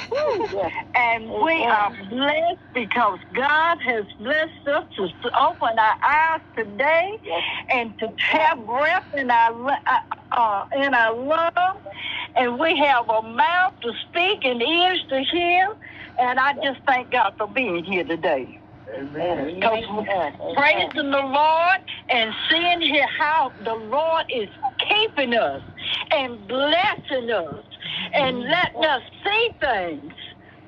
And we are blessed because God has blessed us to open our eyes today and to have breath in our uh, uh, in our lungs, and we have a mouth to speak and ears to hear. And I just thank God for being here today. Because praising the Lord and seeing here how the Lord is keeping us and blessing us and letting us see things.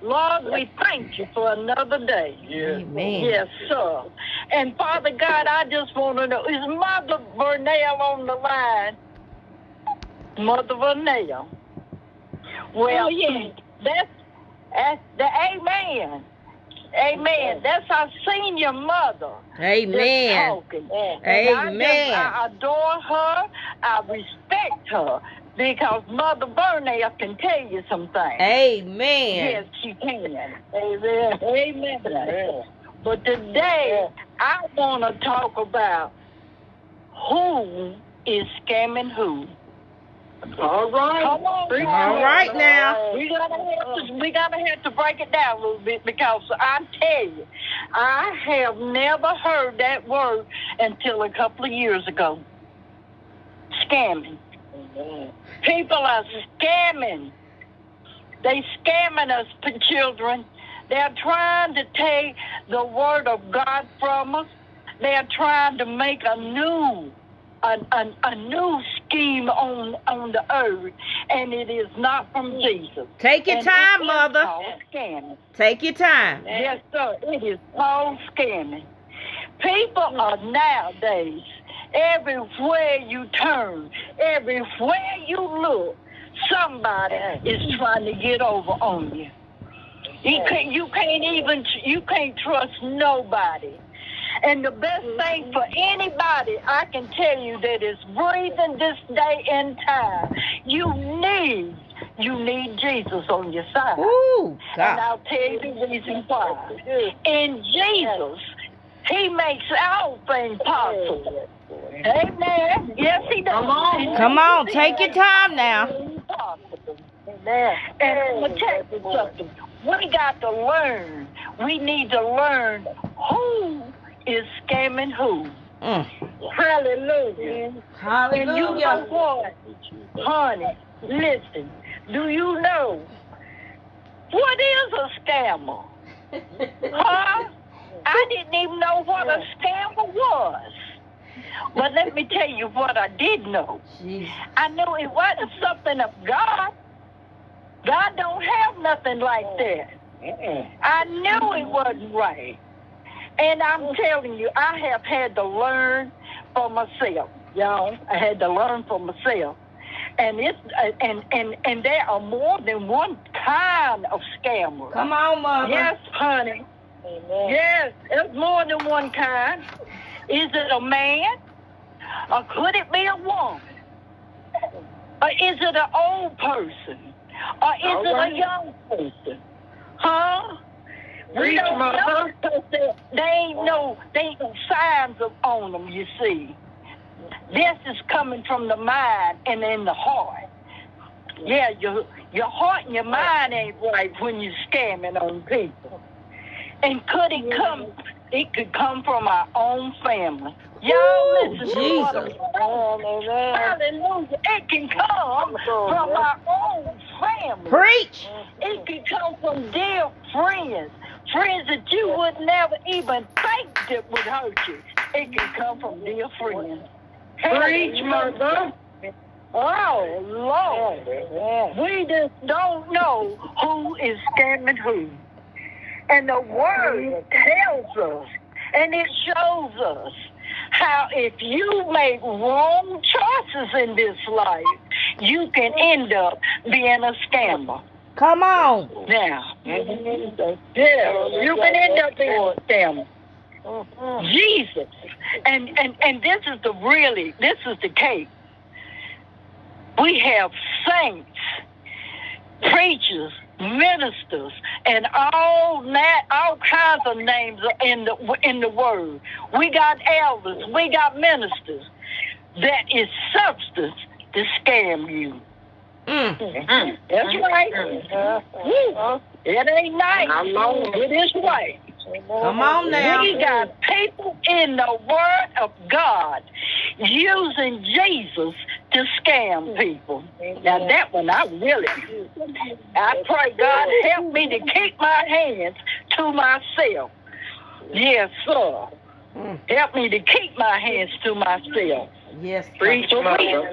Lord, we thank you for another day. Amen. Yes, sir. And Father God, I just want to know, is Mother Vernell on the line? Mother Vernell. Well, oh, yeah. that's, that's the amen. Amen. That's our senior mother. that's Amen. And I, Amen. just, I adore her. I respect her because Mother Vernell can tell you some things. Amen. Yes, she can. Amen. Amen. But today, I want to talk about who is scamming who. All right. Come on. All right now. We gotta have to, we gotta have to break it down a little bit because I tell you, I have never heard that word until a couple of years ago. Scamming. People are scamming. They scamming us, children. They're trying to take the word of God from us. They're trying to make a new, a, a, a new scheme on on the earth, and it is not from Jesus. Take your And time, mother. scamming. Take your time. Yes, sir. It is called scamming. People are nowadays, everywhere you turn, everywhere you look, somebody is trying to get over on you. You can't, you can't even, you can't trust nobody. And the best mm-hmm. thing for anybody I can tell you that is breathing this day and time, you need, you need Jesus on your side. Ooh, And I'll tell you the reason why. In Jesus, He makes all things possible. Amen. Yes, He does. Come on, Come on. take your time now. Amen. And I'm going to tell you something. We got to learn. We need to learn who is scamming who. Mm. Hallelujah. And you know Hallelujah. what? Honey, listen. Do you know what is a scammer? Huh? I didn't even know what a scammer was. But let me tell you what I did know. Jesus. I knew it wasn't something of God. God don't have nothing like that. I knew it wasn't right. And I'm telling you, I have had to learn for myself, y'all. I had to learn for myself. And it's uh, and and and there are more than one kind of scammer. Come on, mother. Yes, honey. Yes, there's more than one kind. Is it a man? Or could it be a woman? Or is it an old person? Or is it a young person? Huh? We Preach, don't know mother. they ain't no they ain't no signs of, on them, you see. This is coming from the mind and in the heart. Yeah, your your heart and your mind ain't right when you're scamming on people. And could it come? It could come from our own family. Y'all listen to what I'm saying. Hallelujah. It can come from our own family. Preach. It can come from dear friends. Friends that you would never even think that would hurt you. It can come from dear friends. Preach, mother. Oh, Lord. We just don't know who is scamming who. And the word mm-hmm. tells us, and it shows us, how if you make wrong choices in this life, you can end up being a scammer. Come on. Now, yeah, you can end up being a scammer. Jesus. And, and and this is the really this is the case. We have saints, preachers, ministers, and all that all kinds of names in the in the word. We got elders, we got ministers. That is substance to scam you. Mm. Mm, That's right. Woo. It ain't nice. It is right. Come on now. We got people in the Word of God using Jesus to scam people. Now that one, I really, I pray God help me to keep my hands to myself. Yes, sir. Help me to keep my hands to myself. Yes. Preach, we,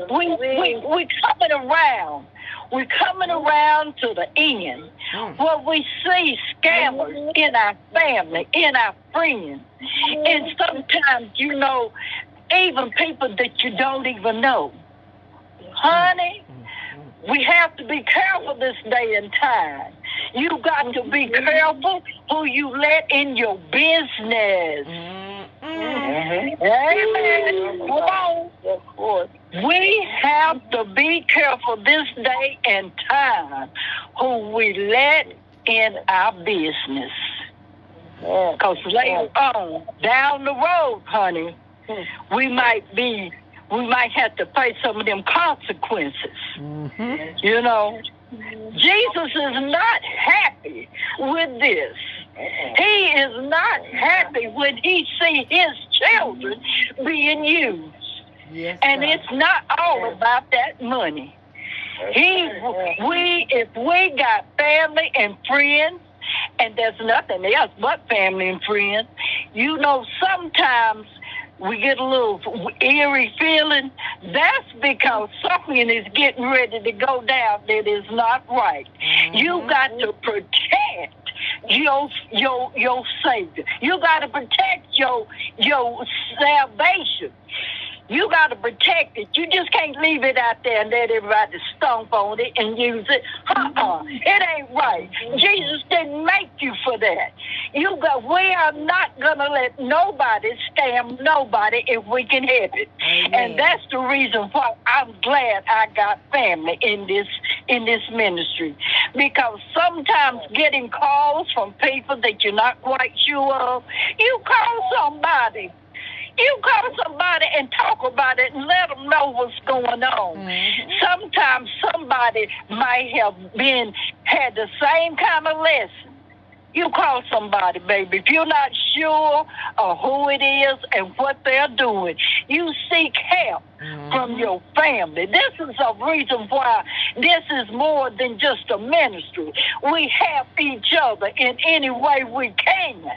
we, we, we coming around. We're coming around to the end Mm. where we see scammers in our family, in our friends. And sometimes, you know, even people that you don't even know. Honey, we have to be careful this day and time. You got to be careful who you let in your business. Mm. Mm. Amen. Come on. We have to be careful this day and time who we let in our business. Because later on, down the road, honey, we might be, we might have to face some of them consequences. Mhm. You know, Jesus is not happy with this. He is not happy when he see his children being used. Yes. And it's not all about that money. He, we, if we got family and friends, and there's nothing else but family and friends, you know, sometimes we get a little eerie feeling. That's because something is getting ready to go down that is not right. You mm-hmm. got to protect your your your savior. You got to protect your your salvation. You got to protect it. You just can't leave it out there and let everybody stomp on it and use it. Uh-uh. It ain't right. Jesus didn't make you for that. You got. We are not gonna let nobody scam nobody if we can help it. Amen. And that's the reason why I'm glad I got family in this in this ministry. Because sometimes getting calls from people that you're not quite sure of, you call somebody. You call somebody and talk about it and let them know what's going on. Mhm. Sometimes somebody might have been had the same kind of lesson. You call somebody, baby. If you're not sure of who it is and what they're doing, you seek help from Mhm. your family. This is a reason why this is more than just a ministry. We help each other in any way we can.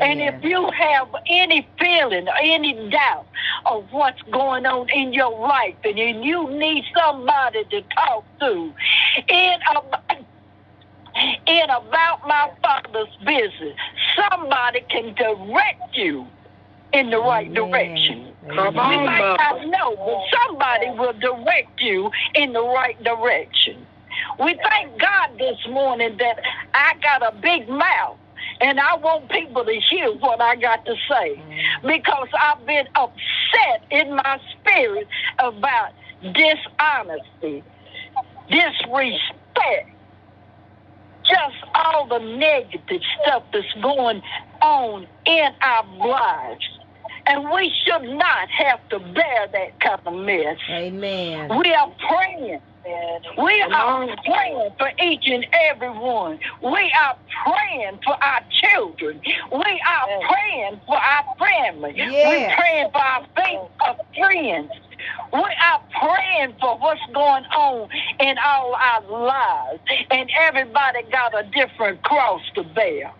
And if you have any feeling, or any doubt of what's going on in your life, and you need somebody to talk to, in about, in about my father's business, somebody can direct you in the right Amen. direction. Come on, might not know, but somebody will direct you in the right direction. We thank God this morning that I got a big mouth and I want people to hear what I got to say mm-hmm. because I've been upset in my spirit about dishonesty, disrespect, just all the negative stuff that's going on in our lives. And we should not have to bear that kind of mess. Amen. We are praying. We are praying for each and every one. We are praying for our children. We are praying for our family. We're praying for our faith of friends. We are praying for what's going on in all our lives. And everybody got a different cross to bear.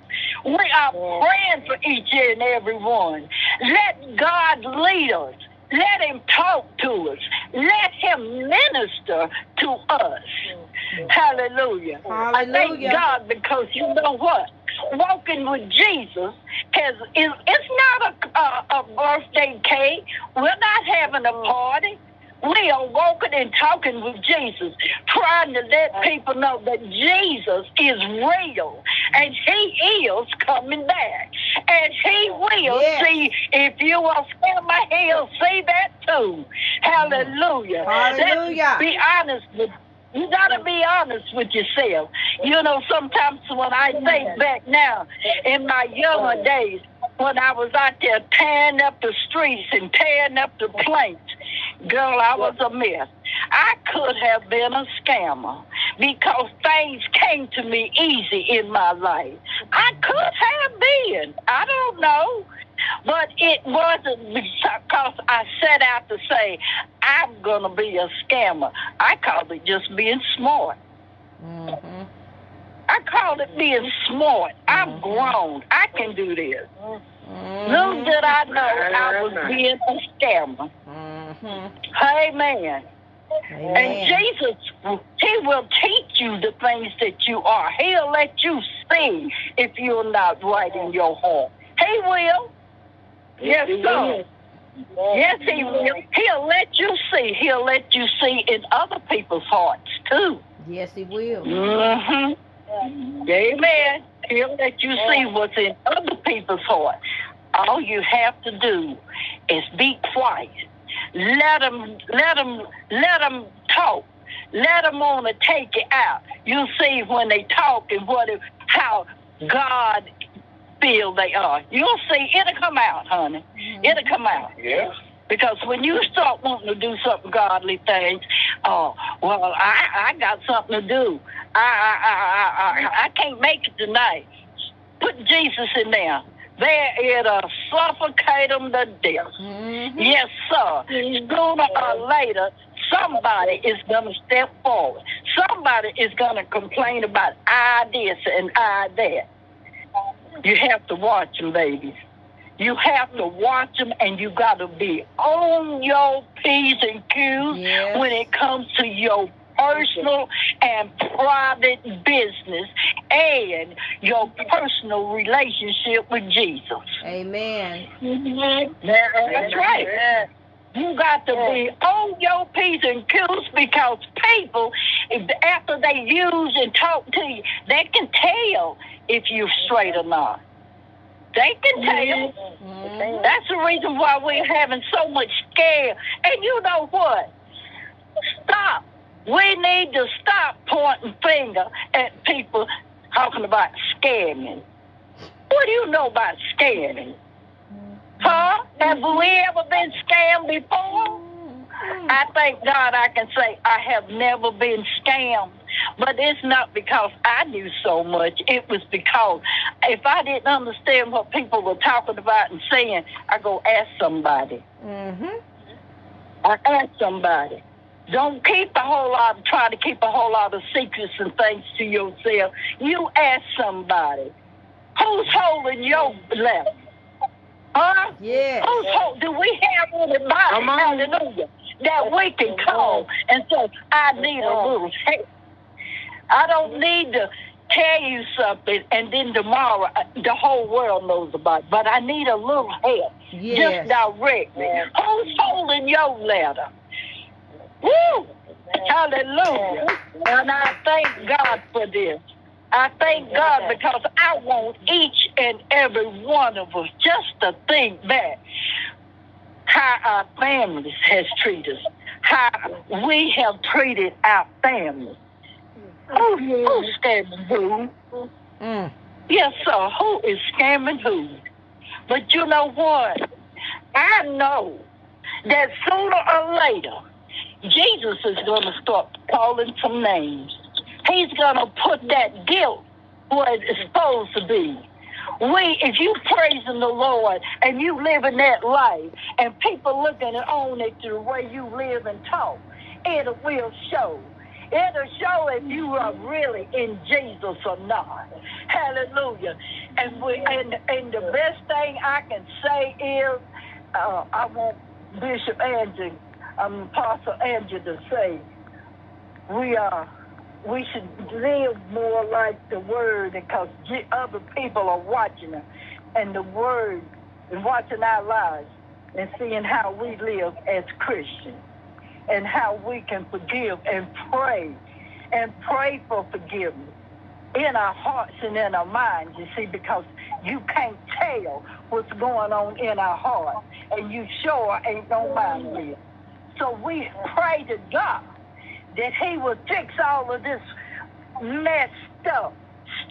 We are praying for each and every one. Let God lead us. Let him talk to us. Let him minister to us. Mm-hmm. Hallelujah. I thank God because you know what? Walking with Jesus has is it's not a, a, a birthday cake. We're not having a party. We are walking and talking with Jesus, trying to let people know that Jesus is real and He is coming back. And He will Yes. see if you will stand He'll see that too. Hallelujah. Hallelujah. Let's be honest with you gotta be honest with yourself. You know, sometimes when I think back now, in my younger days, when I was out there tearing up the streets and tearing up the planks, girl, I was a mess. I could have been a scammer because things came to me easy in my life. I could have been. I don't know. But it wasn't because I set out to say, I'm going to be a scammer. I called it just being smart. Mm-hmm. I called it being smart. I'm grown. I can do this. Mm-hmm. Little did I know I was being a scammer. Mm-hmm. Amen. And Jesus, He will teach you the things that you are. He'll let you see if you're not right in your heart. He will. Yes, sir. Yes, He will. He'll let you see. He'll let you see in other people's hearts, too. Yes, he will. hmm Amen. He'll let you see what's in other people's hearts. All you have to do is be quiet. Let them, let them, let them talk. Let them want to take it out. You see when they talk and what, it, how God feel they are. You'll see it'll come out, honey. Mm-hmm. It'll come out. Yeah. Because when you start wanting to do something godly things, oh well, I I got something to do. I I I I, I can't make it tonight. Put Jesus in there. There it'll suffocate them to death. Mm-hmm. Yes, sir. Sooner or later, somebody is gonna step forward. Somebody is gonna complain about I this and I that. You have to watch them, babies. You have to watch them, and you got to be on your P's and Q's Yes. when it comes to your personal and private business and your personal relationship with Jesus. Amen. That's right. You got to be on your P's and Q's because people, if, after they use and talk to you, they can tell if you're straight or not. They can tell. Mhm. That's the reason why we're having so much scare. And you know what? Stop. We need to stop pointing finger at people talking about scamming. What do you know about scamming? Huh? Have we ever been scammed before? I thank God I can say I have never been scammed. But it's not because I knew so much. It was because if I didn't understand what people were talking about and saying, I go ask somebody. Mm-hmm. I ask somebody. Don't keep a whole lot, try to keep a whole lot of secrets and things to yourself. You ask somebody. Who's holding your left? Huh? Yeah. Who's hold, do we have anybody, Come on. hallelujah, that we can call and say, I need a little help. I don't need to tell you something and then tomorrow uh, the whole world knows about it, but I need a little help. Yes. Just direct me. Who's holding your letter? Woo! Hallelujah. And I thank God for this. I thank God because I want each and every one of us just to think back how our families has treated us, how we have treated our families. Who, who's scamming who? Mm. Yes, sir. Who is scamming who? But you know what? I know that sooner or later, Jesus is going to start calling some names. He's going to put that guilt where it's supposed to be. We, if you praising the Lord and you living that life, and people looking at on at the way you live and talk, it will show. It'll show if you are really in Jesus or not. Hallelujah. And we, and and the best thing I can say is, uh, I want Bishop Andrew, um, Apostle Andrew to say, we are. We should live more like the Word because other people are watching us, and the Word and watching our lives and seeing how we live as Christians and how we can forgive and pray and pray for forgiveness in our hearts and in our minds, you see, because you can't tell what's going on in our heart, and you sure ain't no mind with. So we pray to God that He will fix all of this messed up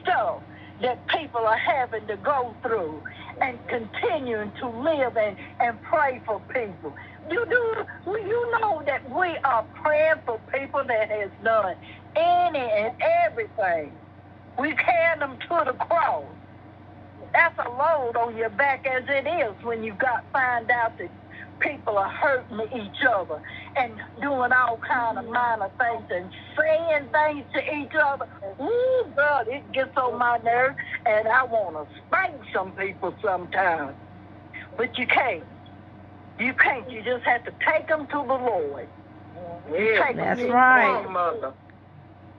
stuff that people are having to go through and continuing to live and, and pray for people. You do you know that we are praying for people that has done any and everything. We carry them to the cross. That's a load on your back as it is when you got find out that people are hurting each other and doing all kind of minor things and saying things to each other. Ooh, God, it gets on my nerves, and I want to spank some people sometimes. But you can't. You can't. You just have to take them to the Lord. Yeah, that's right. Mother.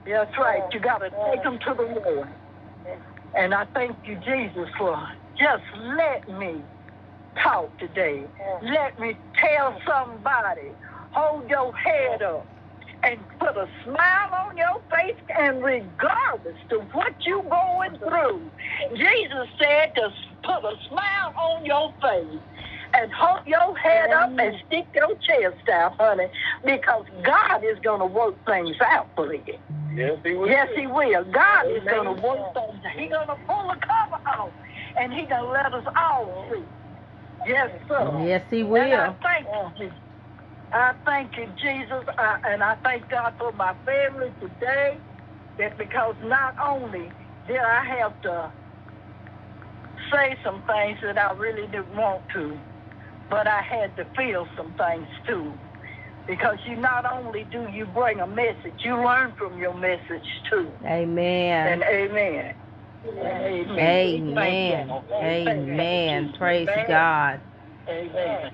That's right. You got to take them to the Lord. And I thank you, Jesus, for just let me talk today. Mm. Let me tell somebody, hold your head up and put a smile on your face and regardless of what you're going through, Jesus said to put a smile on your face and hold your head up mm. and stick your chest out, honey, because God is going to work things out for you. Yes, he will. Yes, he will. God is going to work things. He's going to pull the cover off, and He's going to let us all see. Yes, sir. Yes, He will. And I thank you, I thank you, Jesus, I, and I thank God for my family today. That because not only did I have to say some things that I really didn't want to, but I had to feel some things too. Because you not only do you bring a message, you learn from your message too. Amen. And amen. Amen. Amen. Amen. Praise God. Amen.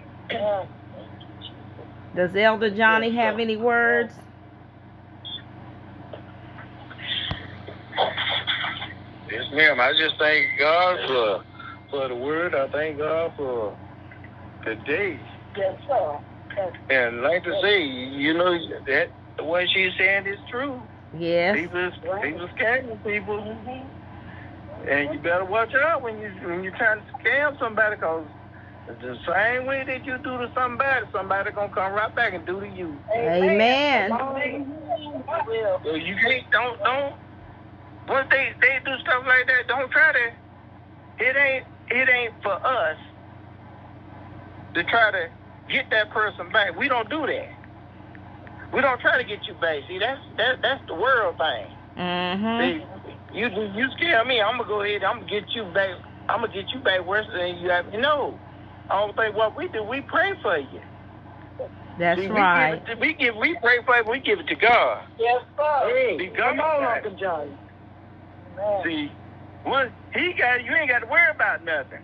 Does Elder Johnny have any words? Yes, ma'am. I just thank God for for the word. I thank God for today. Yes, sir. And like to say, you know that what she's saying is true. Yes. People, people scamming people. Mm-hmm. And you better watch out when you when you're trying to scam somebody, because the same way that you do to somebody, somebody gonna come right back and do to you. Amen. So you can't don't don't once they they do stuff like that, don't try to. It ain't it ain't for us to try to get that person back. We don't do that. We don't try to get you back. See, that's that that's the world thing. Mm-hmm. You you scare me. I'm gonna go ahead. I'm gonna get you back. I'm gonna get you back worse than you have. You know, I don't think what we do. We pray for you. That's See, right. We give, we give. We pray for you. We give it to God. Yes, sir. Hey, See, come on, Uncle John. See, what he got, you ain't got to worry about nothing.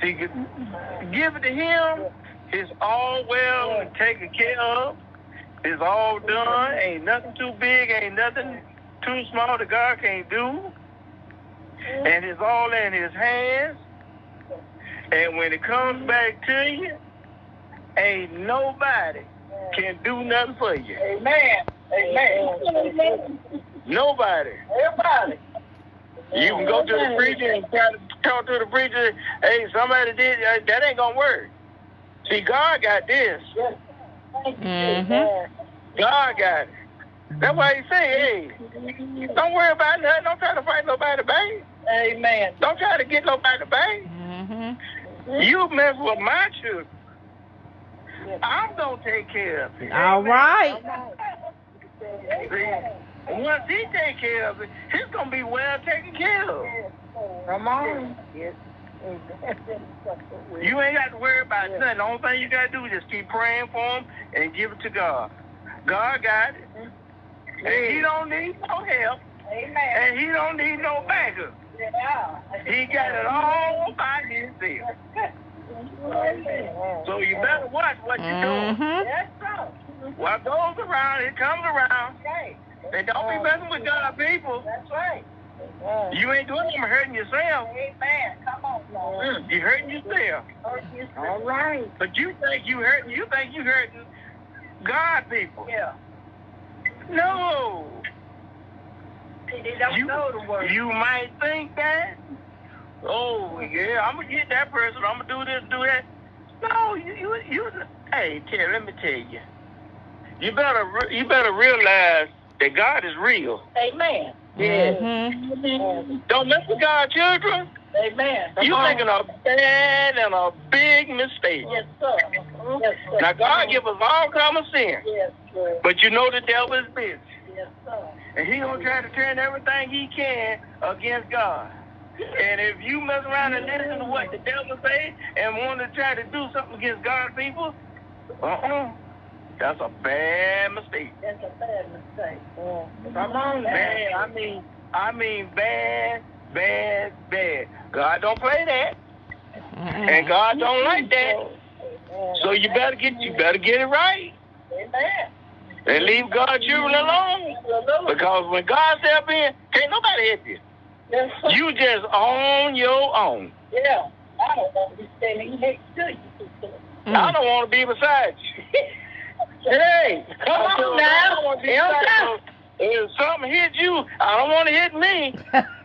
See, give it to him. It's all well and taken care of. It's all done. Ain't nothing too big. Ain't nothing too small that God can't do. And it's all in his hands. And when it comes back to you, ain't nobody can do nothing for you. Amen. Amen. Nobody. Everybody. You can go to the preacher and try to talk to the preacher. Hey, somebody did uh, that. Ain't gonna work. See, God got this. Mm-hmm. God got it. That's why he say, hey, don't worry about nothing. Don't try to fight nobody back. Amen. Don't try to get nobody back. Mm-hmm. You mess with my children. I'm gonna take care of it. All right. See, once he take care of it, he's gonna be well taken care of. Come on. You ain't got to worry about nothing. The only thing you got to do is just keep praying for him and give it to God. God got it. And he don't need no help. Amen. And he don't need no backup. Yeah. He got it all by himself. So you better watch what you're doing. Mm-hmm. Yes, sir. What goes around, it comes around. Right. And don't be messing with God people. That's right. You ain't doing nothing hurting yourself. Amen. Come on, Lord. You hurting yourself. All right. But you think you hurting you think you hurting God people. Yeah. No. They don't You, know the word. you might think that. Oh yeah, I'm gonna get that person. I'm gonna do this, do that. No, you, you, you. Hey, Terry, let me tell you. You better, you better realize that God is real. Amen. Yes. Mm-hmm. Don't mess with God's children. Amen. You're making a bad and a big mistake. Yes, sir. Yes, sir. Now God give us all common sense, Yes, sir. but you know the devil is busy. Yes, sir. And he gonna try to turn everything he can against God. And if you mess around and listen to what the devil say and want to try to do something against God's people, uh-uh, that's a bad mistake. That's a bad mistake. Come on, bad. I mean, I mean bad, bad, bad. God don't play that, Mm-hmm. and God don't like that. So you better get you better get it right Amen. and leave God's children alone. Because when God step in, can't nobody help you. Yes. You just on your own. Yeah. I don't want to be standing next to you. Mm. I don't want to be beside you. hey, come on now. want to be If something- If hit you, I don't want to hit me.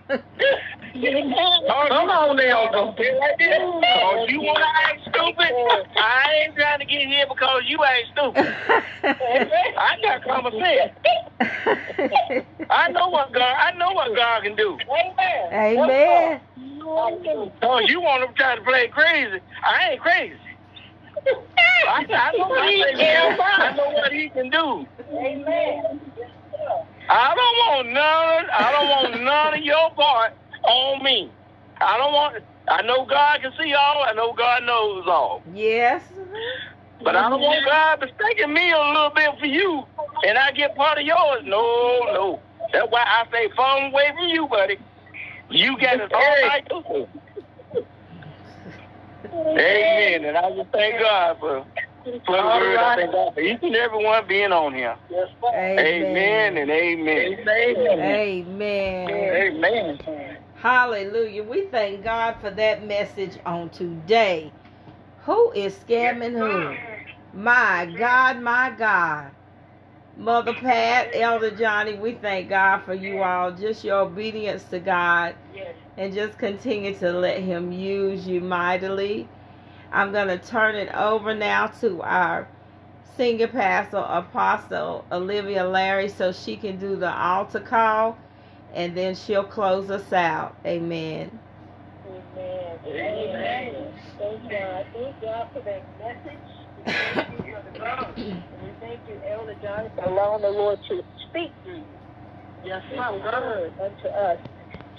Come on now, be. Cause you want to act stupid. I ain't trying to get here because you ain't stupid. I got common sense. I know what God. I know what God can do. Amen. Amen. Cause you want to try to play crazy. I ain't crazy. I, I know what he can. I know what he can do. Amen. I don't want none. I don't want none of your part on me. I don't want. I know God can see all. I know God knows all. yes. But I don't want God mistaking me a little bit for you, and I get part of yours. No, no. That's why I say fall away from you, buddy. You got it all right. Amen. And I just thank God for for the word. I thank God for each and every one being on here. Sir. Amen and amen. Amen. Amen. Amen. Hallelujah. We thank God for that message on today. Who is scamming who? My God, my God. Mother Pat, Elder Johnny, we thank God for you all. Just your obedience to God Yes. And just continue to let Him use you mightily. I'm going to turn it over now to our senior pastor, Apostle Olivia Larry, so she can do the altar call and then she'll close us out. Amen. Amen. Amen. Thank God. Thank God for that message. We thank you, we thank you, Elder for allowing the Lord to speak through you. Yes, His word unto us,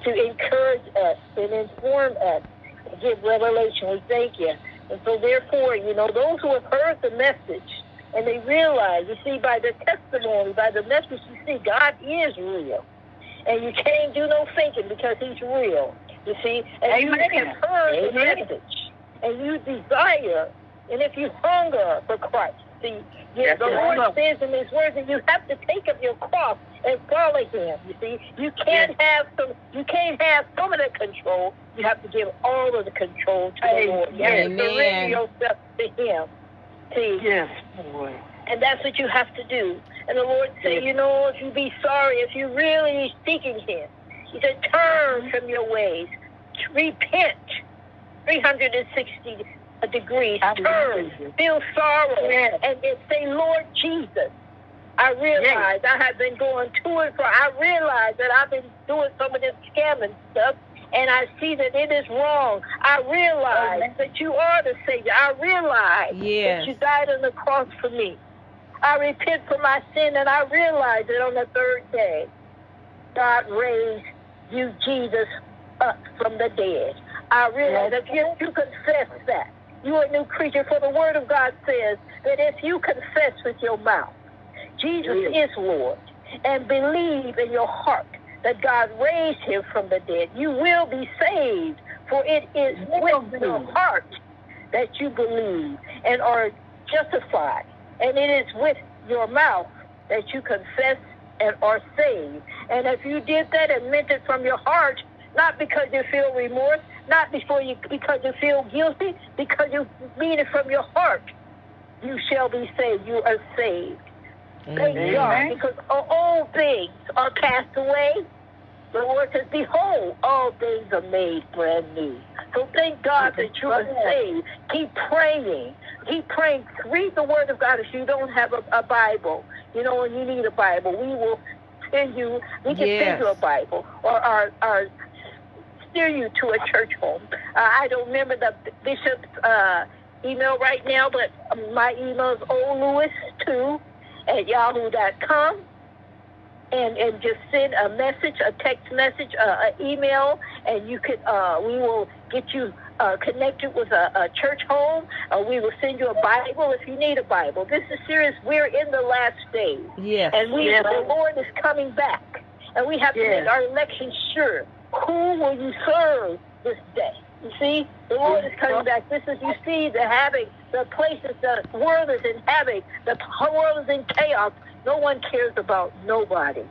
to encourage us, and inform us, and give revelation. We thank you. And so therefore, you know, those who have heard the message and they realize, you see, by the testimony, by the message, you see, God is real. And you can't do no thinking because he's real. You see, and you Amen. have heard the message, and you desire, and if you hunger for Christ, see, you, Yes, the. Lord says in His words that you have to take up your cross and follow Him. You see, you can't have some, you can't have some of the control. You have to give all of the control to the Lord. You have to surrender yourself to Him. See, Yes, boy. and that's what you have to do. And the Lord said, you know, if you be sorry, if you really seeking Him, He said, turn from your ways, repent, 360 degrees, turn, feel sorrow, and then say, Lord Jesus, I realize I have been going to and fro. I realize that I've been doing some of this scamming stuff, and I see that it is wrong. I realize that you are the Savior. I realize Yes. that you died on the cross for me. I repent for my sin, and I realize that on the third day, God raised you, Jesus, up from the dead. I realize that if you confess that, you are a new creature. For the Word of God says that if you confess with your mouth, Jesus is Lord, and believe in your heart that God raised him from the dead, you will be saved. For it is with your heart that you believe and are justified, and it is with your mouth that you confess and are saved. And if you did that and meant it from your heart, not because you feel remorse, not before you because you feel guilty, because you mean it from your heart, you shall be saved. You are saved. Thank Amen. God, because all- all things are passed away. The Lord says, Behold, all things are made brand new. So thank God that you are saved. Keep praying. Keep praying. Read the Word of God if you don't have a, a Bible. You know, and you need a Bible. We will send you, we can Yes. send you a Bible or, our, or steer you to a church home. Uh, I don't remember the bishop's uh, email right now, but my email is olewis2 at yahoo.com. And, and just send a message, a text message, uh, an email, and you could uh, we will get you uh, connected with a, a church home. Uh, we will send you a Bible if you need a Bible. This is serious. We're in the last days. Yes. And we, Yes. the Lord is coming back, and we have to make our election sure. Who will you serve this day? You see, the Lord is coming back. This is, you see, the havoc, the places, the world is in havoc, the whole world is in chaos. No one cares about nobody.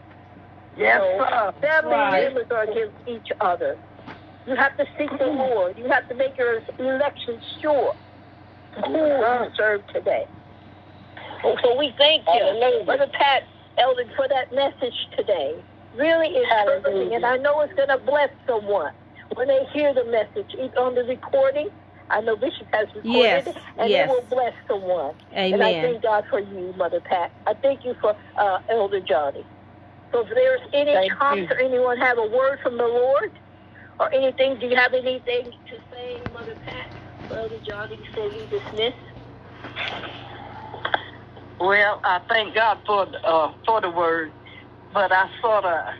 Yes, So, sir. Family Right. members are against each other. You have to seek the mm-hmm. Lord. You have to make your election sure. Who will you serve today? Oh, So we thank you, Hallelujah. Brother Pat Eldon, for that message today. Really encouraging, and I know it's going to bless someone when they hear the message either on the recording. I know Bishop has recorded Yes, it, and yes. it will bless someone. And I thank God for you, Mother Pat. I thank you for uh, Elder Johnny. So if there's any Thank comments you. or anyone have a word from the Lord or anything, do you have anything to say, Mother Pat, for Elder Johnny before we dismiss? Well, I thank God for the, uh, for the word, but I sort of,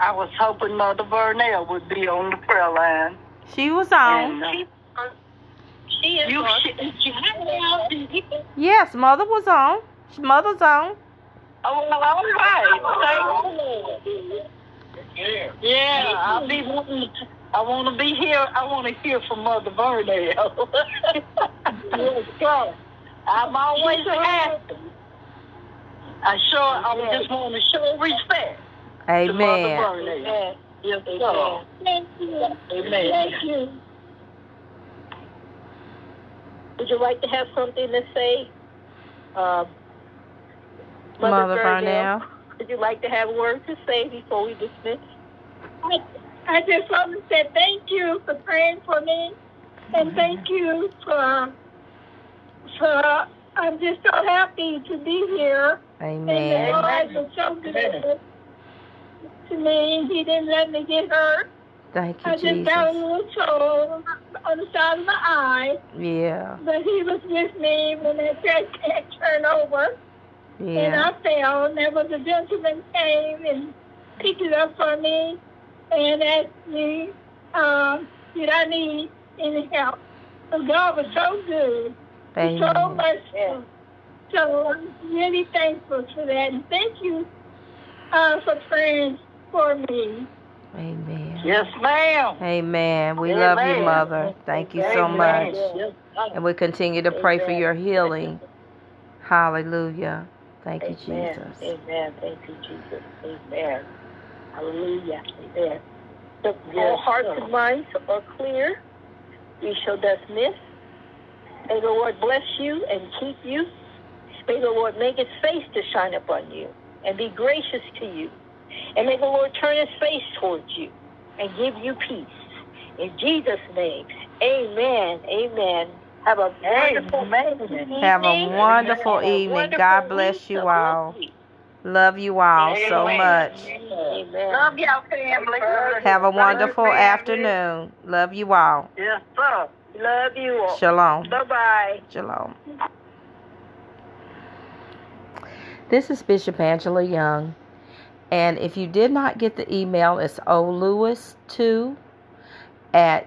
I was hoping Mother Vernell would be on the prayer line. She was on. And, uh, She is you, on. she, she Yes, mother was on. Mother's on. Oh, well, all right. Thank Yeah, I'll be wanting. I want to be here. I want to hear from Mother Vernell. I'm always happy. I sure. I just want to show respect to Amen. Yes, sir. Thank you. Amen. Thank you. Would you like to have something to say? Um, Mother Vernell. Would you like to have a word to say before we dismiss? I, I just want to say thank you for praying for me, and thank you for for. I'm just so happy to be here, Amen. and the Amen. Lord was so good to me. He didn't let me get hurt. Thank you, I just got a little toe on the side of my eye, Yeah. but He was with me when that track can't turn over. And I fell, and there was a gentleman came and picked it up for me and asked me, um, did I need any help? So God was so good, so much merciful. So I'm really thankful for that. And thank you uh, for praying for me. Amen. Yes, ma'am. Amen. We love you, Mother. Thank you so Amen. much. Yes, And we continue to pray for your healing. Hallelujah. Thank you, Jesus. Amen. Thank you, Jesus. Amen. Hallelujah. Amen. The all Yes, hearts sir. and minds are clear. We shall dismiss. May the Lord bless you and keep you. May the Lord make his face to shine upon you and be gracious to you. And may the Lord turn his face towards you and give you peace. In Jesus' name, amen. Amen. Have a wonderful Amen. evening. Have a wonderful Have a evening. wonderful God bless you all. Love you all so much. Amen. Love y'all, family. Have a wonderful family. afternoon. Love you all. Yes, sir. Love you all. Shalom. Bye bye. Shalom. This is Bishop Angela Young. And if you did not get the email, it's olewis2 at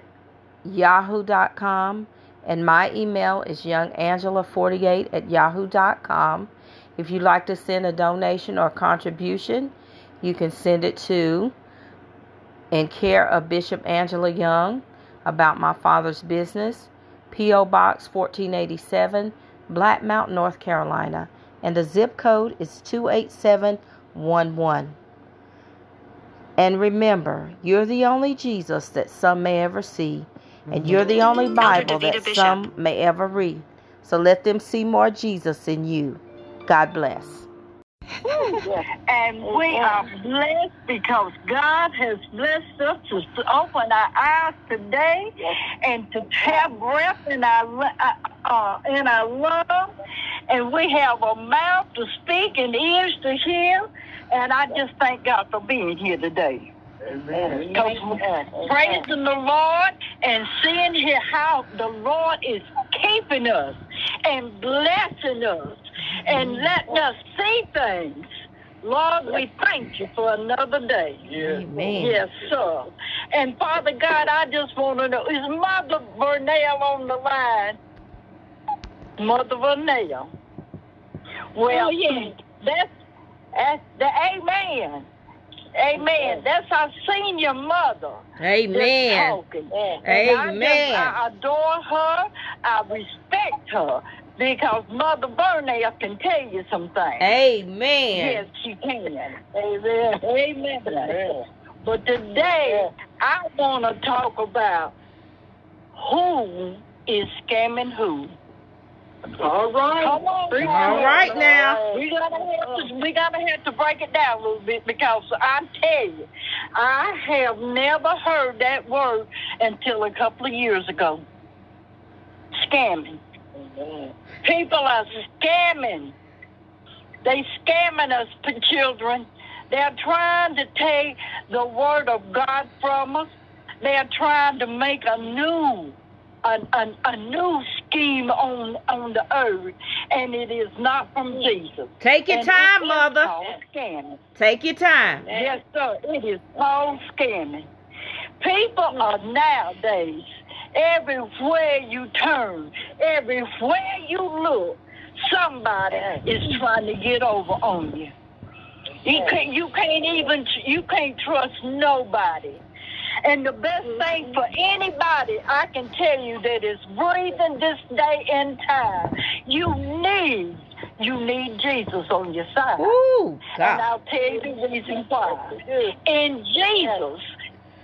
yahoo.com. And my email is youngangela48 at yahoo.com. If you'd like to send a donation or contribution, you can send it to in care of Bishop Angela Young about my father's business, P.O. Box 1487, Black Mountain, North Carolina. And the zip code is 28711. And remember, you're the only Jesus that some may ever see, and you're the only mm-hmm. Bible that Bishop. some may ever read. So let them see more Jesus in you. God bless. And we are blessed because God has blessed us to open our eyes today and to have breath in our uh, uh, in our lungs, and we have a mouth to speak and ears to hear. And I just thank God for being here today. Because praising the Lord and seeing how the Lord is keeping us and blessing us and letting us see things. Lord, we thank you for another day. Amen. Yes, sir. And Father God, I just want to know, is Mother Vernell on the line? Mother Vernell. Oh, well, Oh, yeah. that's, that's the amen. Amen. That's our senior mother. Amen. And I, just, I adore her. I respect her because Mother Vernell can tell you some things. Amen. Yes, she can. Amen. Amen. But today, I want to talk about who is scamming who. All right. Come on. All right now. We gotta have to, we gotta have to break it down a little bit because I tell you, I have never heard that word until a couple of years ago. Scamming. People are scamming. They scamming us, children. They're trying to take the word of God from us. They're trying to make a new, a, a, a new scheme on on the earth, and it is not from Jesus. Take your And time, mother. Scamming. Take your time. Yes, sir. It is called scamming. People are nowadays, everywhere you turn, everywhere you look, somebody is trying to get over on you. You can't, you can't even, you can't trust nobody. And the best mm-hmm. thing for anybody I can tell you that is breathing this day and time, you need, you need Jesus on your side. Ooh, And I'll tell you the reason why. In Jesus,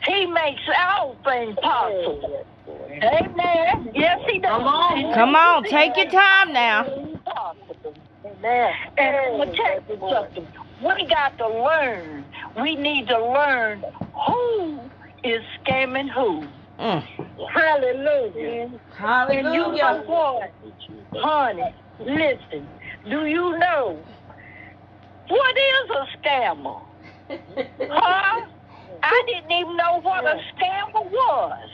He makes all things possible. Amen. Yes, He does. Come on, Come on take your time now. Amen. And I'm tell you something. We got to learn. We need to learn who is scamming who. Mm. Hallelujah. And you know Hallelujah. what, honey? Listen. Do you know what is a scammer? Huh? I didn't even know what a scammer was.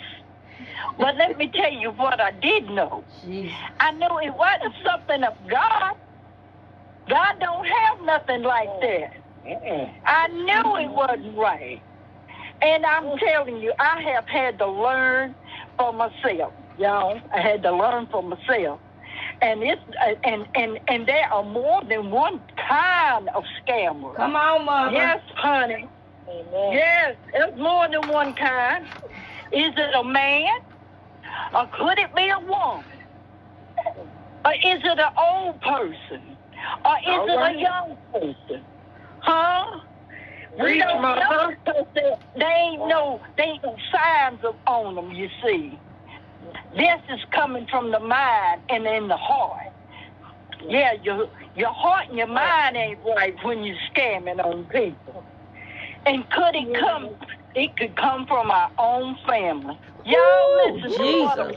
But let me tell you what I did know. Jesus. I knew it wasn't something of God. God don't have nothing like that. I knew it wasn't right. And I'm telling you, I have had to learn for myself. Y'all, I had to learn for myself. And it's uh, and and and there are more than one kind of scammer. Come on, mother. Yes, honey. Yes, there's more than one kind. Is it a man? Or could it be a woman? Or is it an old person? Or is it a young person? Huh? We Preach, don't know mother. because they, they ain't no they ain't no signs of on them, you see. This is coming from the mind and in the heart. Yeah, your your heart and your mind ain't right when you're scamming on people. And could it come? It could come from our own family. Y'all Ooh, listen to what I'm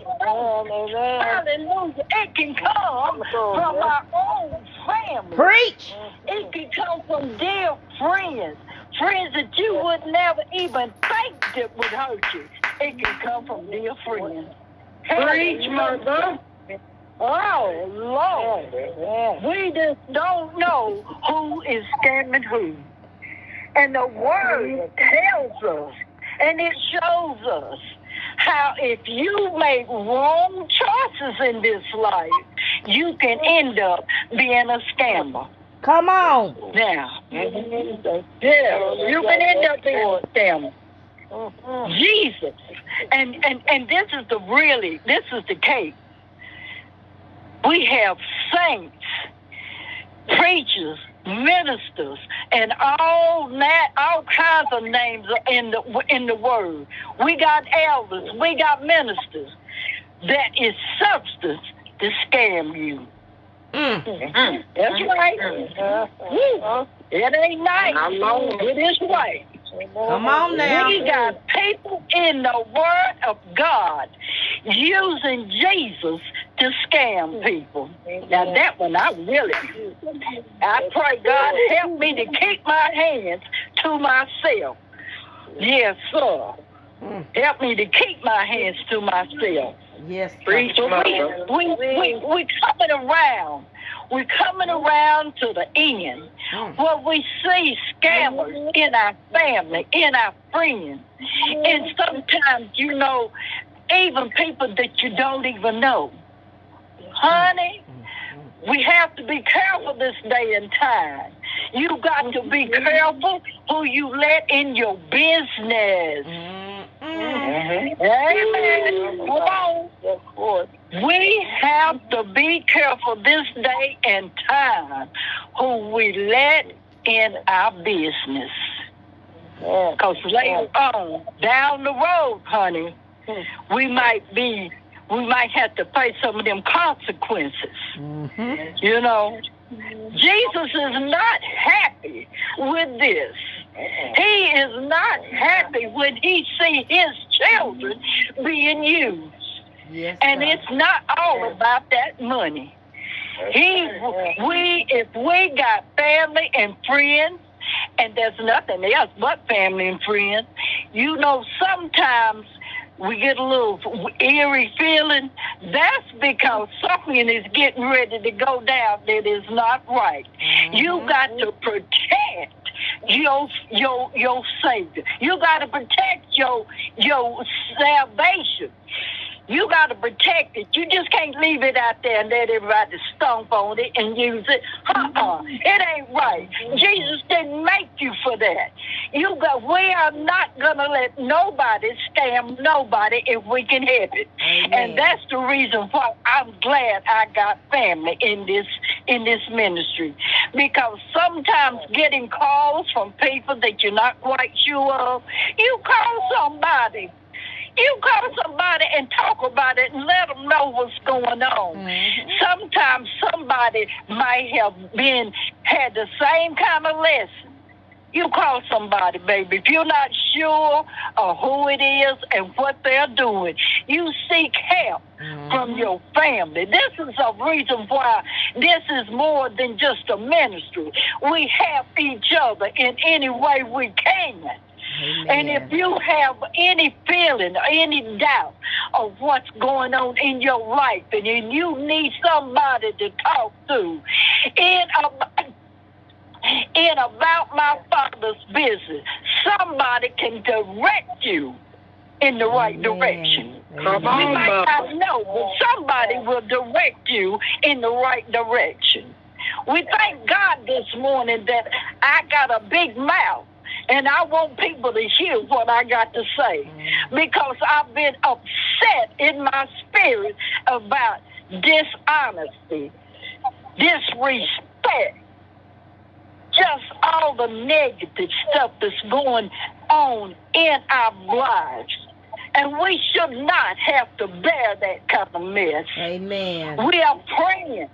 Hallelujah. It can come from our own family. Preach. It can come from dear friends, friends that you would never even think that would hurt you. It can come from dear friends. Preach, mother. Oh, Lord. We just don't know who is scamming who. And the word tells us, and it shows us, how if you make wrong choices in this life, you can end up being a scammer. Come on. Now, yeah, you can end up being a scammer. Jesus, and and and this is the really this is the case. We have saints, preachers, ministers, and all that all kinds of names in the in the word. We got elders, we got ministers. That is substance to scam you. Mm. Mm, That's right. Woo. It ain't nice. It is right. Come on now. We got people in the Word of God using Jesus to scam people. Now that one, I really, I pray God help me to keep my hands to myself. Yes, sir. Mm. Help me to keep my hands to myself. Yes. Preach, we, we, we, we coming around. We're coming around to the end Mm. where we see scammers in our family, in our friends, and sometimes, you know, even people that you don't even know. Honey, we have to be careful this day and time. You got to be careful who you let in your business. Mm, mm. Mhm. Amen. Come on. Of course. We have to be careful this day and time who we let in our business. Because later on, down the road, honey, we might be, we might have to face some of them consequences. Mhm. You know, Jesus is not happy with this. He is not happy when he see his children being used. Yes. And it's not all about that money. He, we, if we got family and friends, and there's nothing else but family and friends, you know, sometimes we get a little eerie feeling. That's because something is getting ready to go down that is not right. You Mhm. got to protect your your your savior. You got to protect your your salvation. You got to protect it. You just can't leave it out there and let everybody stomp on it and use it. Uh-uh. It ain't right. Jesus didn't make you for that. You got. We are not gonna let nobody scam nobody if we can help it. Amen. And that's the reason why I'm glad I got family in this in this ministry. Because sometimes getting calls from people that you're not quite sure of, you call somebody. You call somebody and talk about it and let them know what's going on. Mhm. Sometimes somebody might have been had the same kind of lesson. You call somebody, baby. If you're not sure of who it is and what they're doing, you seek help from Mhm. your family. This is a reason why this is more than just a ministry. We help each other in any way we can. And if you have any feeling or any doubt of what's going on in your life and you need somebody to talk to in about, in about my father's business, somebody can direct you in the right Amen. direction. Come on, might not know, but somebody will direct you in the right direction. We thank God this morning that I got a big mouth and I want people to hear what I got to say because I've been upset in my spirit about dishonesty, disrespect, just all the negative stuff that's going on in our lives. And we should not have to bear that kind of mess. Amen. We are praying.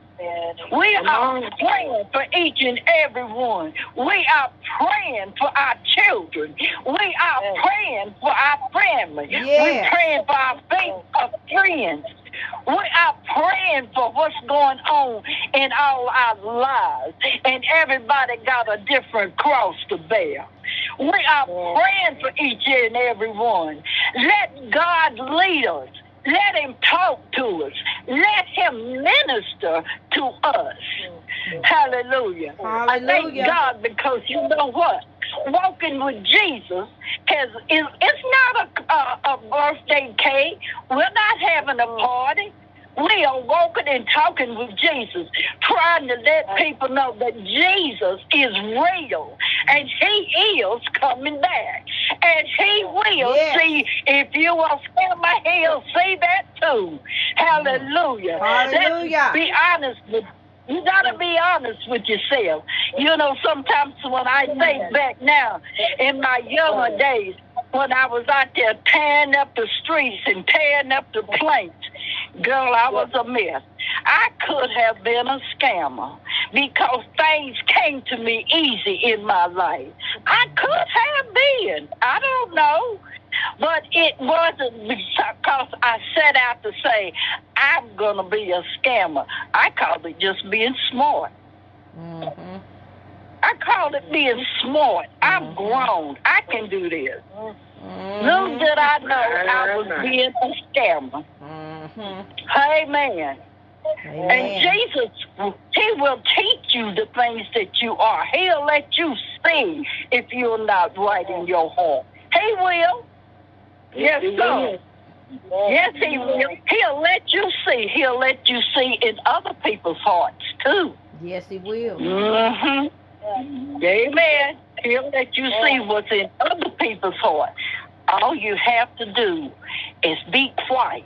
We are praying for each and every one. We are praying for our children. We are praying for our family. Yes. We're praying for our faith of friends. We are praying for what's going on in all our lives. And everybody got a different cross to bear. We are praying for each and every one. Let God lead us. Let him talk to us. Let him minister to us. Mm-hmm. Hallelujah. I thank God because you know what? Walking with Jesus has is it's not a, a a birthday cake. We're not having a party. We are walking and talking with Jesus, trying to let people know that Jesus is real and He is coming back. And He will Yes. see, if you will stand my He'll see that too. Hallelujah. Hallelujah. Let's be honest with you gotta be honest with yourself. You know, sometimes when I think back now, in my younger days, when I was out there tearing up the streets and tearing up the planks, girl, I was a mess. I could have been a scammer because things came to me easy in my life. I could have been. I don't know. But it wasn't because I set out to say, I'm going to be a scammer. I called it just being smart. Mm-hmm. I called it being smart. I'm Mhm. grown. I can do this. Mm-hmm. Little did I know I was being a scammer. Mm-hmm. Amen. And Jesus, He will teach you the things that you are. He'll let you see if you're not right in your heart. He will. Yes, sir. Yes, He will. He'll let you see. He'll let you see in other people's hearts, too. Yes, he will. hmm Amen. He'll let you see what's in other people's hearts. All you have to do is be quiet.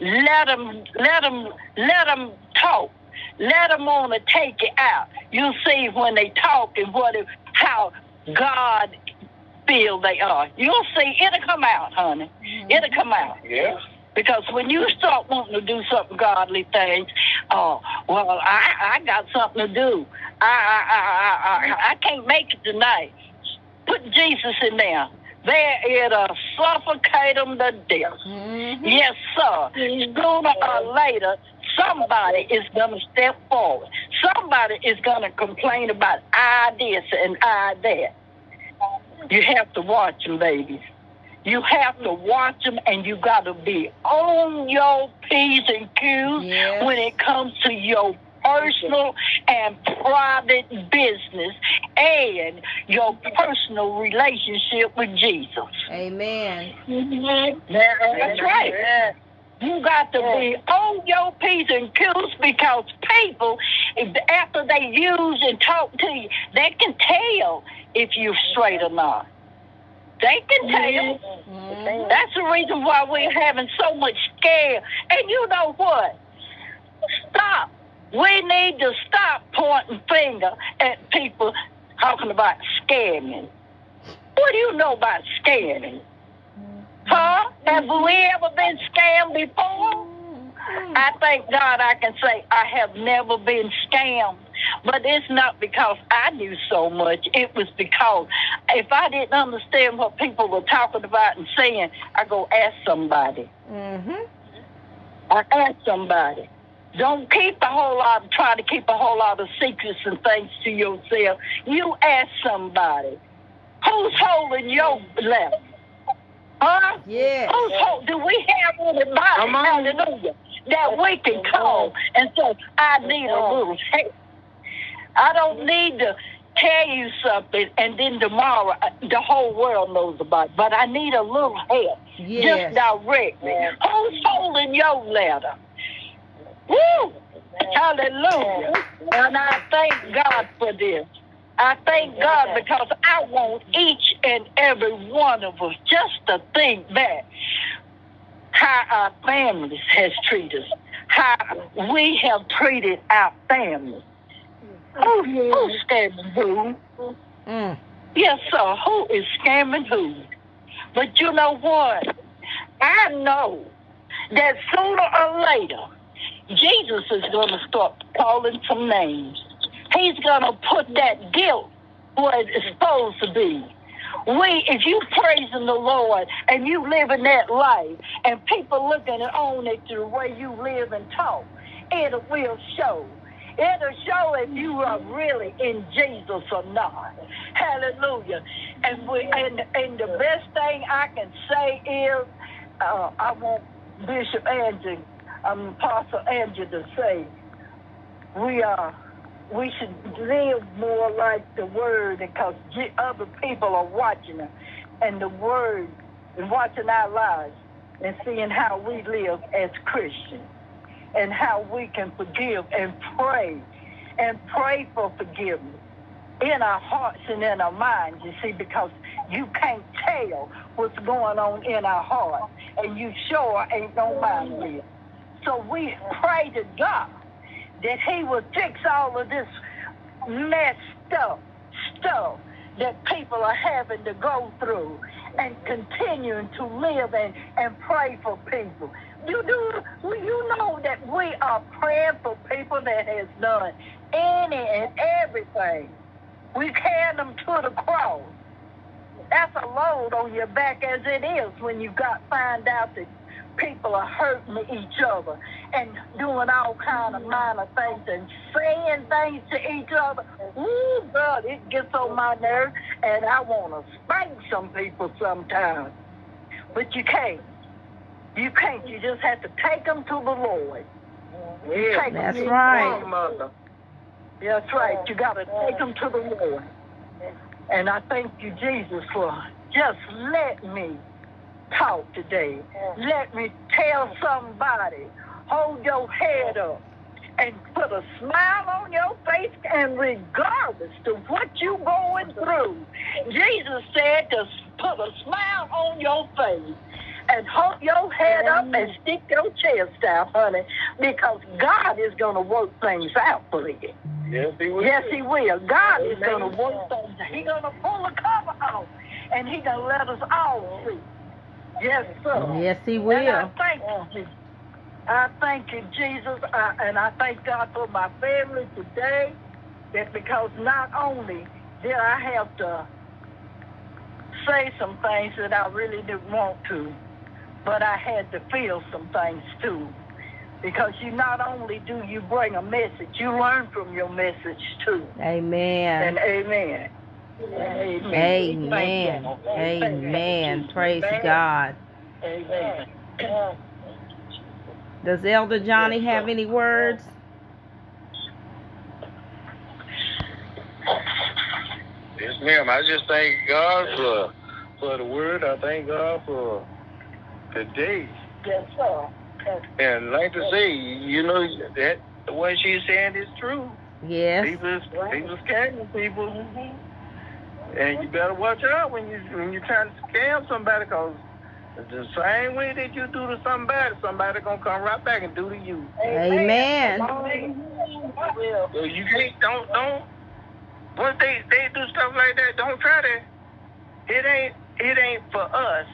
Let them, let them, let them talk. Let them want to take it out. You'll see when they talk and what, it, how God feel they are. You'll see it'll come out, honey. Mm-hmm. It'll come out. Yeah. Because when you start wanting to do something godly things, oh well, I I got something to do. I I I I, I can't make it tonight. Put Jesus in there. There it'll suffocate them to death. Mm-hmm. Yes, sir. Sooner or later, somebody is gonna step forward. Somebody is gonna complain about I this and I that. You have to watch them, babies. You have to watch them, and you got to be on your P's and Q's Yes. when it comes to your personal and private business and your personal relationship with Jesus. Amen. That's right. You got to be on your P's and Q's because people, if- after they use and talk to you, they can tell if you're straight or not. They can tell. Mhm. That's the reason why we're having so much scare. And you know what? Stop. We need to stop pointing finger at people talking about scamming. What do you know about scamming? Huh? Have we ever been scammed before? I thank God I can say I have never been scammed. But it's not because I knew so much. It was because if I didn't understand what people were talking about and saying, I go ask somebody. Mm-hmm. I ask somebody. Don't keep a whole lot, try to keep a whole lot of secrets and things to yourself. You ask somebody. Who's holding your left? Huh? Yeah. Who's hold, do we have anybody, Come on. hallelujah, that we can call and say, I need a little help. I don't need to tell you something and then tomorrow uh, the whole world knows about it, but I need a little help. Yes. Just direct me. Who's holding your letter? Woo! Hallelujah. And I thank God for this. I thank God because I want each and every one of us just to think back how our families has treated us, how we have treated our families. Who, who's scamming who? Mm. Yes, sir. Who is scamming who? But you know what? I know that sooner or later, Jesus is going to start calling some names. He's going to put that guilt where it's supposed to be. We, if you praising the Lord and you living that life, and people looking on at you the way you live and talk, it will show. It'll show if you are really in Jesus or not. Hallelujah. And we and and the best thing I can say is, uh, I want Bishop Andrew, um, Apostle Andrew to say, we are. We should live more like the Word because other people are watching us, and the Word is watching our lives and seeing how we live as Christians and how we can forgive and pray and pray for forgiveness in our hearts and in our minds, you see, because you can't tell what's going on in our heart, and you sure ain't no mind with. So we pray to God that He will fix all of this messed up stuff that people are having to go through and continuing to live and, and pray for people. You do you know that we are praying for people that has done any and everything. We carry them to the cross. That's a load on your back as it is when you got find out that people are hurting each other and doing all kind of minor things and saying things to each other. Ooh, God, it gets on my nerves, and I want to spank some people sometimes. But you can't. You can't. You just have to take them to the Lord. Yeah, That's to right. the Mother. That's right. You got to take them to the Lord. And I thank you, Jesus, for just let me talk today. Mm. Let me tell somebody, hold your head up and put a smile on your face and regardless of what you going through, Jesus said to put a smile on your face and hold your head up and stick your chest out, honey, because God is going to work things out for you. Yes, he will. Yes, he will. God is going to work things. out. He's going to pull the cover off, and He's going to let us all see. Yes, sir. Yes, he And I will. thank you, I thank you, Jesus, I, and I thank God for my family today. That because not only did I have to say some things that I really didn't want to, but I had to feel some things too. Because you not only do you bring a message, you learn from your message too. Amen. And amen. Amen. Amen. Thank you. Amen. Praise Amen. God. Amen. Does Elder Johnny have any words? Yes, ma'am. I just thank God for for the word. I thank God for today. Yes, sir. And like to say, you know that what she's saying is true. Yes. People, people scamming people, mm-hmm. And you better watch out when you when you're trying to scam somebody, cause the same way that you do to somebody, somebody gonna come right back and do to you. Amen. So you can't don't don't once they they do stuff like that, don't try to. It ain't it ain't for us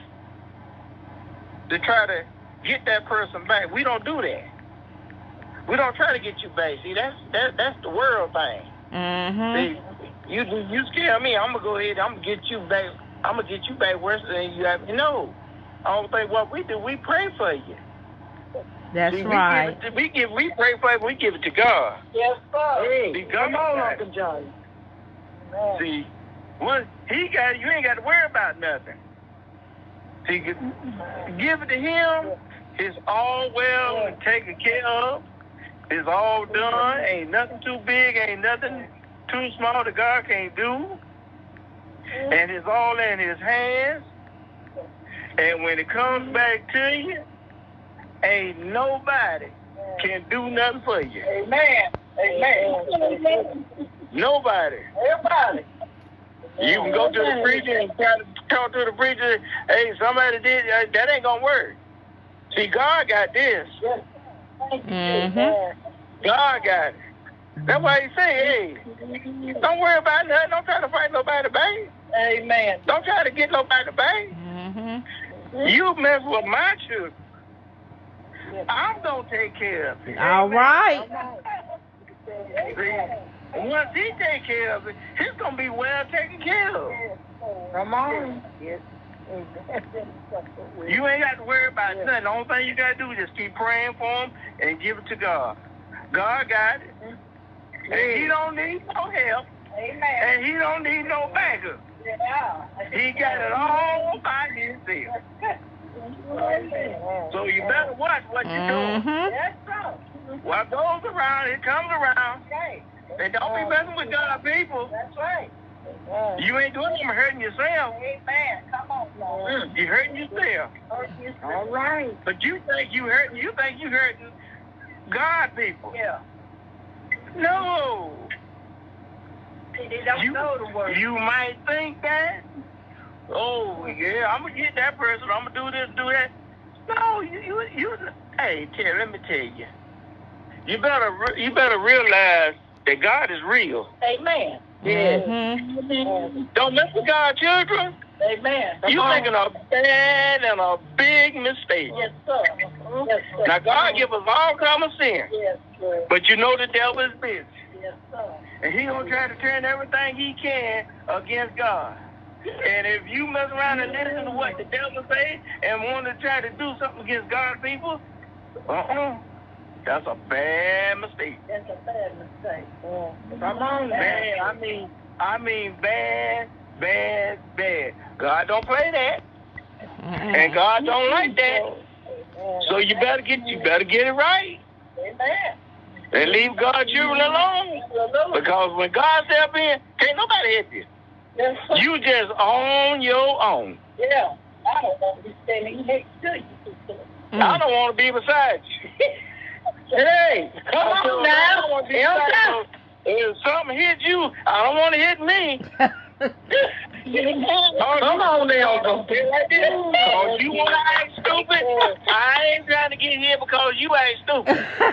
to try to get that person back. We don't do that. We don't try to get you back. See, that's that that's the world thing. Mm-hmm. See, you you scare me, I'm gonna go ahead. I'm gonna get you back. I'm gonna get you back worse than you have. You know, I don't think what we do. We pray for you. That's See, right. We give, to, we give we pray for you. We give it to God. Yes, sir. See, Come on, Uncle it. Johnny. See, once he got you ain't got to worry about nothing. See, give it to him. It's all well and taken care of. It's all done. Ain't nothing too big. Ain't nothing too small that God can't do. And it's all in His hands. And when it comes back to you, ain't nobody can do nothing for you. Amen. Amen. Nobody. Everybody. You can go to the preacher and try to talk to the preacher. Hey, somebody did uh, that. Ain't gonna work. See, God got this. Yes. Thank you. Mhm. God got it. That's why He say, hey, don't worry about nothing. Don't try to fight nobody back. Amen. Don't try to get nobody back. Mm-hmm. You mess with my children. I'm gonna take care of it. All right. And once He take care of it, he's gonna be well taken care of. Come on. Yes. You ain't got to worry about nothing. The only thing you got to do is just keep praying for him and give it to God. God got it. And he don't need no help. Amen. And he don't need no backup. Yeah. He got it all by himself. So you better watch what you're doing. Mm-hmm. Yes, sir. What goes around, it comes around. Okay. And don't be messing with God people. That's right. You ain't doing nothing hurting yourself. Amen. Come on, Lord. Mm, You hurting yourself. All right. But you think you hurting, you think you hurting God people. Yeah. No. They don't You, know the word. you might think that. Oh yeah, I'm gonna get that person. I'm gonna do this, do that. No, you, you, you. Hey, Terry, let me tell you. You better, re- you better realize that God is real. Amen. Yes. Mhm. Don't mess with God's children. Amen. You're making a bad and a big mistake. Yes, sir. Yes, sir. Now, God give us all common sin, Yes, sir. but you know the devil is busy. Yes, sir. And he gonna try to turn everything he can against God. And if you mess around and listen to what the devil say and want to try to do something against God's people, uh-uh, that's a bad mistake. That's a bad mistake. Come on, bad. I mean, I mean bad, bad, bad. God don't play that, mm-hmm. and God don't like that. Mm-hmm. So you better get you better get it right Amen. and leave God's children mm-hmm. alone. Because when God step in, can't nobody help you. You just on your own. Yeah. I don't want to be standing next to you. I don't want to be beside you. hey, come on now. Want to be Help beside out. If something hit you, I don't want to hit me. Come on now, don't be like this. Cause you want to act stupid. I ain't trying to get here because you ain't stupid.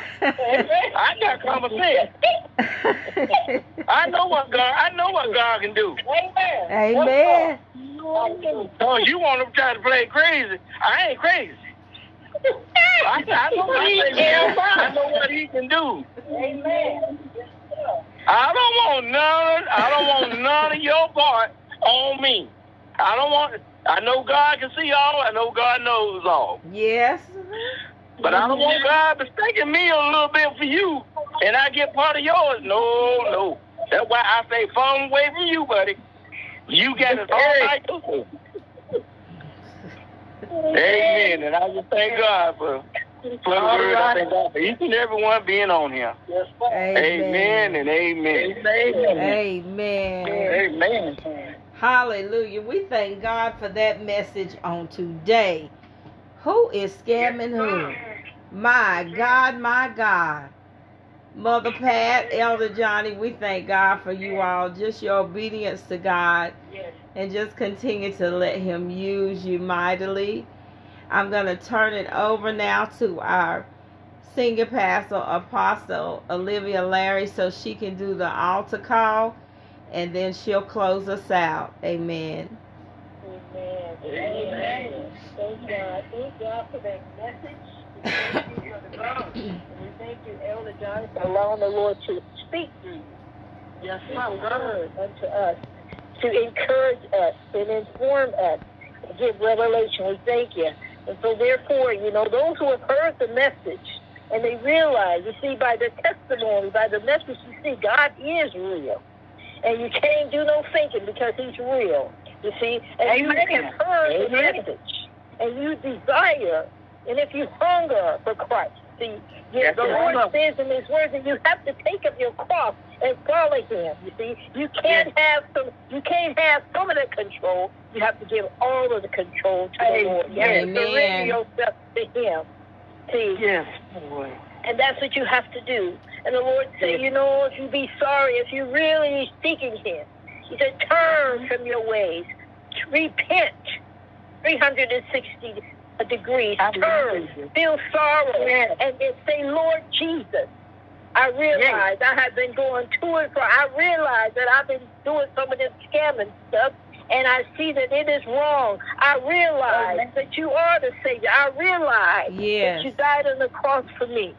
I got common sense. I know what God. I know what God can do. Amen. Amen. Cause you want to try to play crazy. I ain't crazy. I, I know what he. I know what he can do. Amen. I don't want none. I don't want none of your part on me. I don't want. I know God can see all. I know God knows all. Yes. But I don't want God mistaking me a little bit for you, and I get part of yours. No, no. That's why I say far away from you, buddy. You got it all right. too. Amen. And I just thank God for, for the word. I thank God for each and every one being on here. Yes, sir. Amen and amen. Amen. Amen. Amen. Hallelujah. We thank God for that message on today. Who is scamming who? My God, my God. Mother Pat, Elder Johnny, we thank God for you all. Just your obedience to God and just continue to let Him use you mightily. I'm going to turn it over now to our senior pastor, Apostle Olivia Larry, so she can do the altar call and then she'll close us out. Amen. Amen. Amen. Thank God. Thank God for that message. We thank you. And we thank you, Elder John, for allowing the Lord to speak through you. Yes, my word unto us, to encourage us and inform us, and give revelation. We thank you. And so therefore, you know, those who have heard the message and they realize, you see, by the testimony, by the message, you see, God is real. And you can't do no thinking because he's real. You see, and you Amen. have heard the message and you desire, and if you hunger for Christ, see, you, Yes, the yes. Lord says in His words that you have to take up your cross and follow Him. You see, you can't have some, you can't have some of the control. You have to give all of the control to the Lord. You have to Amen. surrender yourself to Him. See, Yes, boy. and that's what you have to do. And the Lord said, Yes. you know, if you be sorry, if you really seeking Him, He said, turn from your ways, repent, 360 degrees, turn, Hallelujah. feel sorrow, Yes. and then say, Lord Jesus. I realize I have been going to and fro. I realize that I've been doing some of this scamming stuff, and I see that it is wrong. I realize Amen. that you are the Savior. I realize Yes. that you died on the cross for me.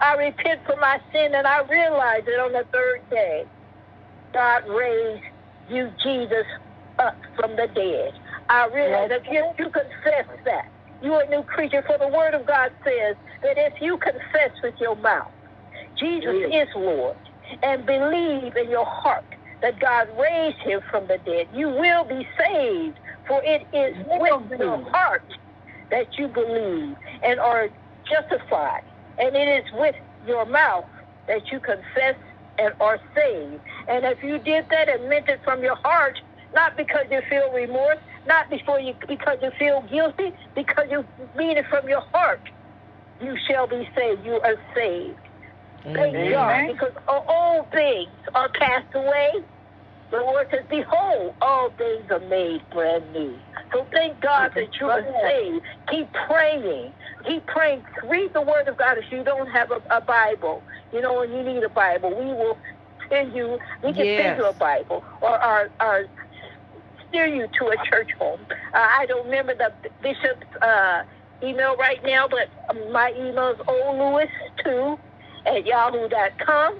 I repent for my sin, and I realize that on the third day, God raised you, Jesus, up from the dead. I realize that if you confess that, you're a new creature. For the Word of God says that if you confess with your mouth, Jesus is Lord, and believe in your heart that God raised him from the dead, you will be saved. For it is with your heart that you believe and are justified, and it is with your mouth that you confess and are saved. And if you did that and meant it from your heart, not because you feel remorse, not before you because you feel guilty, because you mean it from your heart, you shall be saved. You are saved. Thank Amen. God, because all- all things are passed away. The Lord says, Behold, all things are made brand new. So thank God that you are saved. Keep praying. Keep praying. Read the Word of God if you don't have a, a Bible. You know, and you need a Bible. We will send you, we can Yes. send you a Bible or, our, or steer you to a church home. Uh, I don't remember the bishop's uh, email right now, but my email is olewis2 at yahoo.com.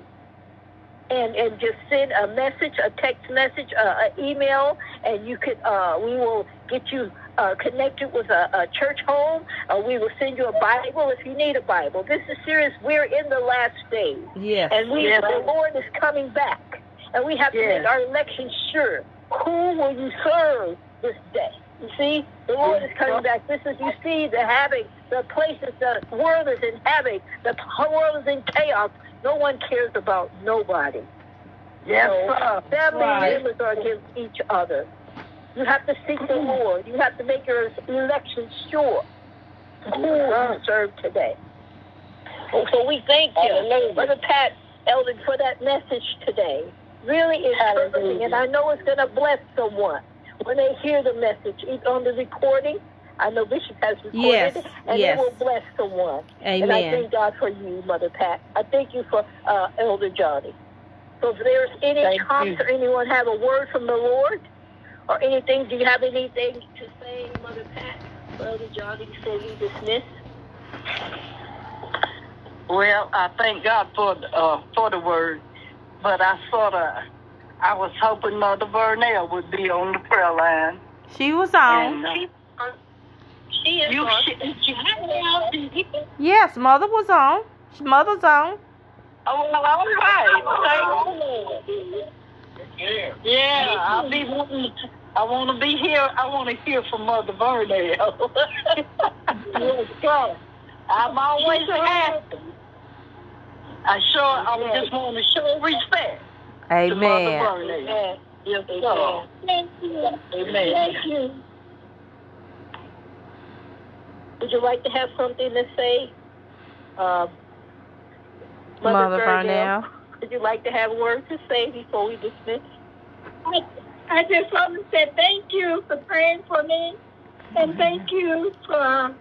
And, and just send a message, a text message, uh, an email, and you could uh, we will get you uh, connected with a, a church home. Uh, we will send you a Bible if you need a Bible. This is serious. We're in the last days. Yes. And we, Yes. the Lord is coming back, and we have to Yes. make our election sure. Who will you serve this day? You see, the Lord is coming back. This is you see the havoc, the places, the world is in havoc, the whole world is in chaos. No one cares about nobody. Yes, So, sir. family Right. members are against each other. You have to seek the mm-hmm. Lord. You have to make your election sure. Who will you serve today? Oh, So we thank you. Brother Pat Eldon, for that message today. Really encouraging, and I know it's going to bless someone when they hear the message on the recording. I know Bishop has recorded Yes, it, and yes. it will bless someone. And I thank God for you, Mother Pat. I thank you for uh, Elder Johnny. So if there's any Thank comments you. or anyone have a word from the Lord or anything, do you have anything to say, Mother Pat, Elder Johnny, before we dismiss? Well, I thank God for the, uh, for the word, but I sort of, I was hoping Mother Vernell would be on the prayer line. She was on. And, uh, She is you, on. she, she, Yes, mother was on. Mother's on. oh, well, all right. Thank Yeah, I'll be wanting. I want to be here. I want to hear from Mother Vernell. yes, sir. I'm always asking. I sure. I just want to show respect to Amen. Yes, sir. Thank you. Amen. Thank you. Would you like to have something to say? Uh, Mother Vernell. Would you like to have a word to say before we dismiss? I, I just want to say thank you for praying for me, and thank you for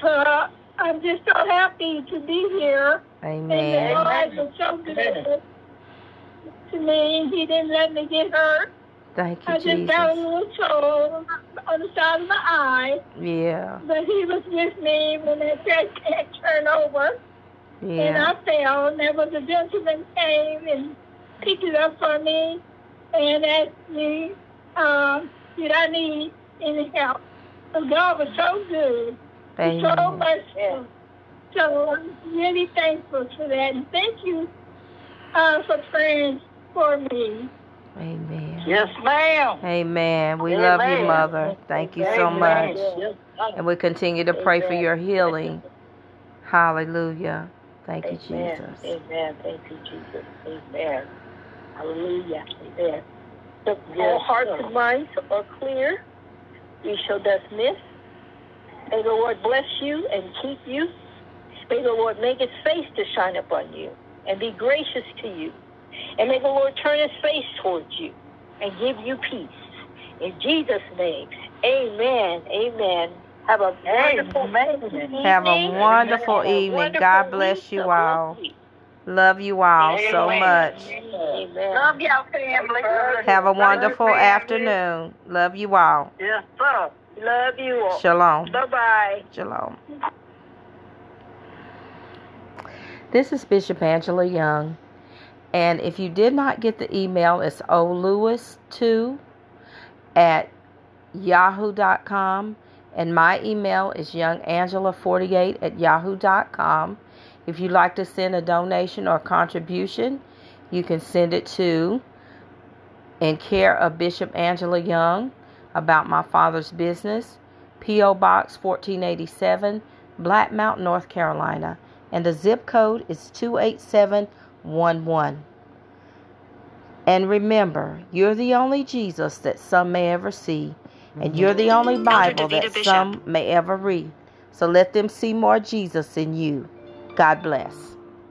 for. I'm just so happy to be here, and the Amen. Lord was so good to me. He didn't let me get hurt. Thank you, I you, just got a Jesus. little toe on the side of my eye, Yeah. but He was with me when that track had turned over. And I fell, and there was a gentleman came and picked it up for me and asked me, um, did I need any help? So God was so good, so Amen. merciful. So I'm really thankful for that. And thank you uh, for praying for me. Amen. Yes, ma'am. Amen. We love you, Mother. Thank you so Amen. much. Yes, And we continue to pray for your healing. Hallelujah. Thank you, Jesus. Amen. Thank you, Jesus. Amen. Hallelujah. Amen. The all Yes, hearts sir. and minds are clear. We shall dismiss. May the Lord bless you and keep you. May the Lord make his face to shine upon you and be gracious to you. And may the Lord turn his face towards you and give you peace. In Jesus' name, amen. Amen. Have a wonderful evening. Have a wonderful Have a evening. wonderful God bless you all. Love you all so much. Amen. Love y'all, family. Have a wonderful Family. afternoon. Love you all. Yes, sir. Love you all. Shalom. Bye bye. Shalom. This is Bishop Angela Young. And if you did not get the email, it's olewis2 at yahoo.com. And my email is youngangela48 at yahoo.com. If you'd like to send a donation or contribution, you can send it to in care of Bishop Angela Young about my father's business, P.O. Box 1487, Black Mountain, North Carolina. And the zip code is 28711. And remember, you're the only Jesus that some may ever see. And you're the only mm-hmm. Bible that Bishop. some may ever read. So let them see more Jesus in you. God bless.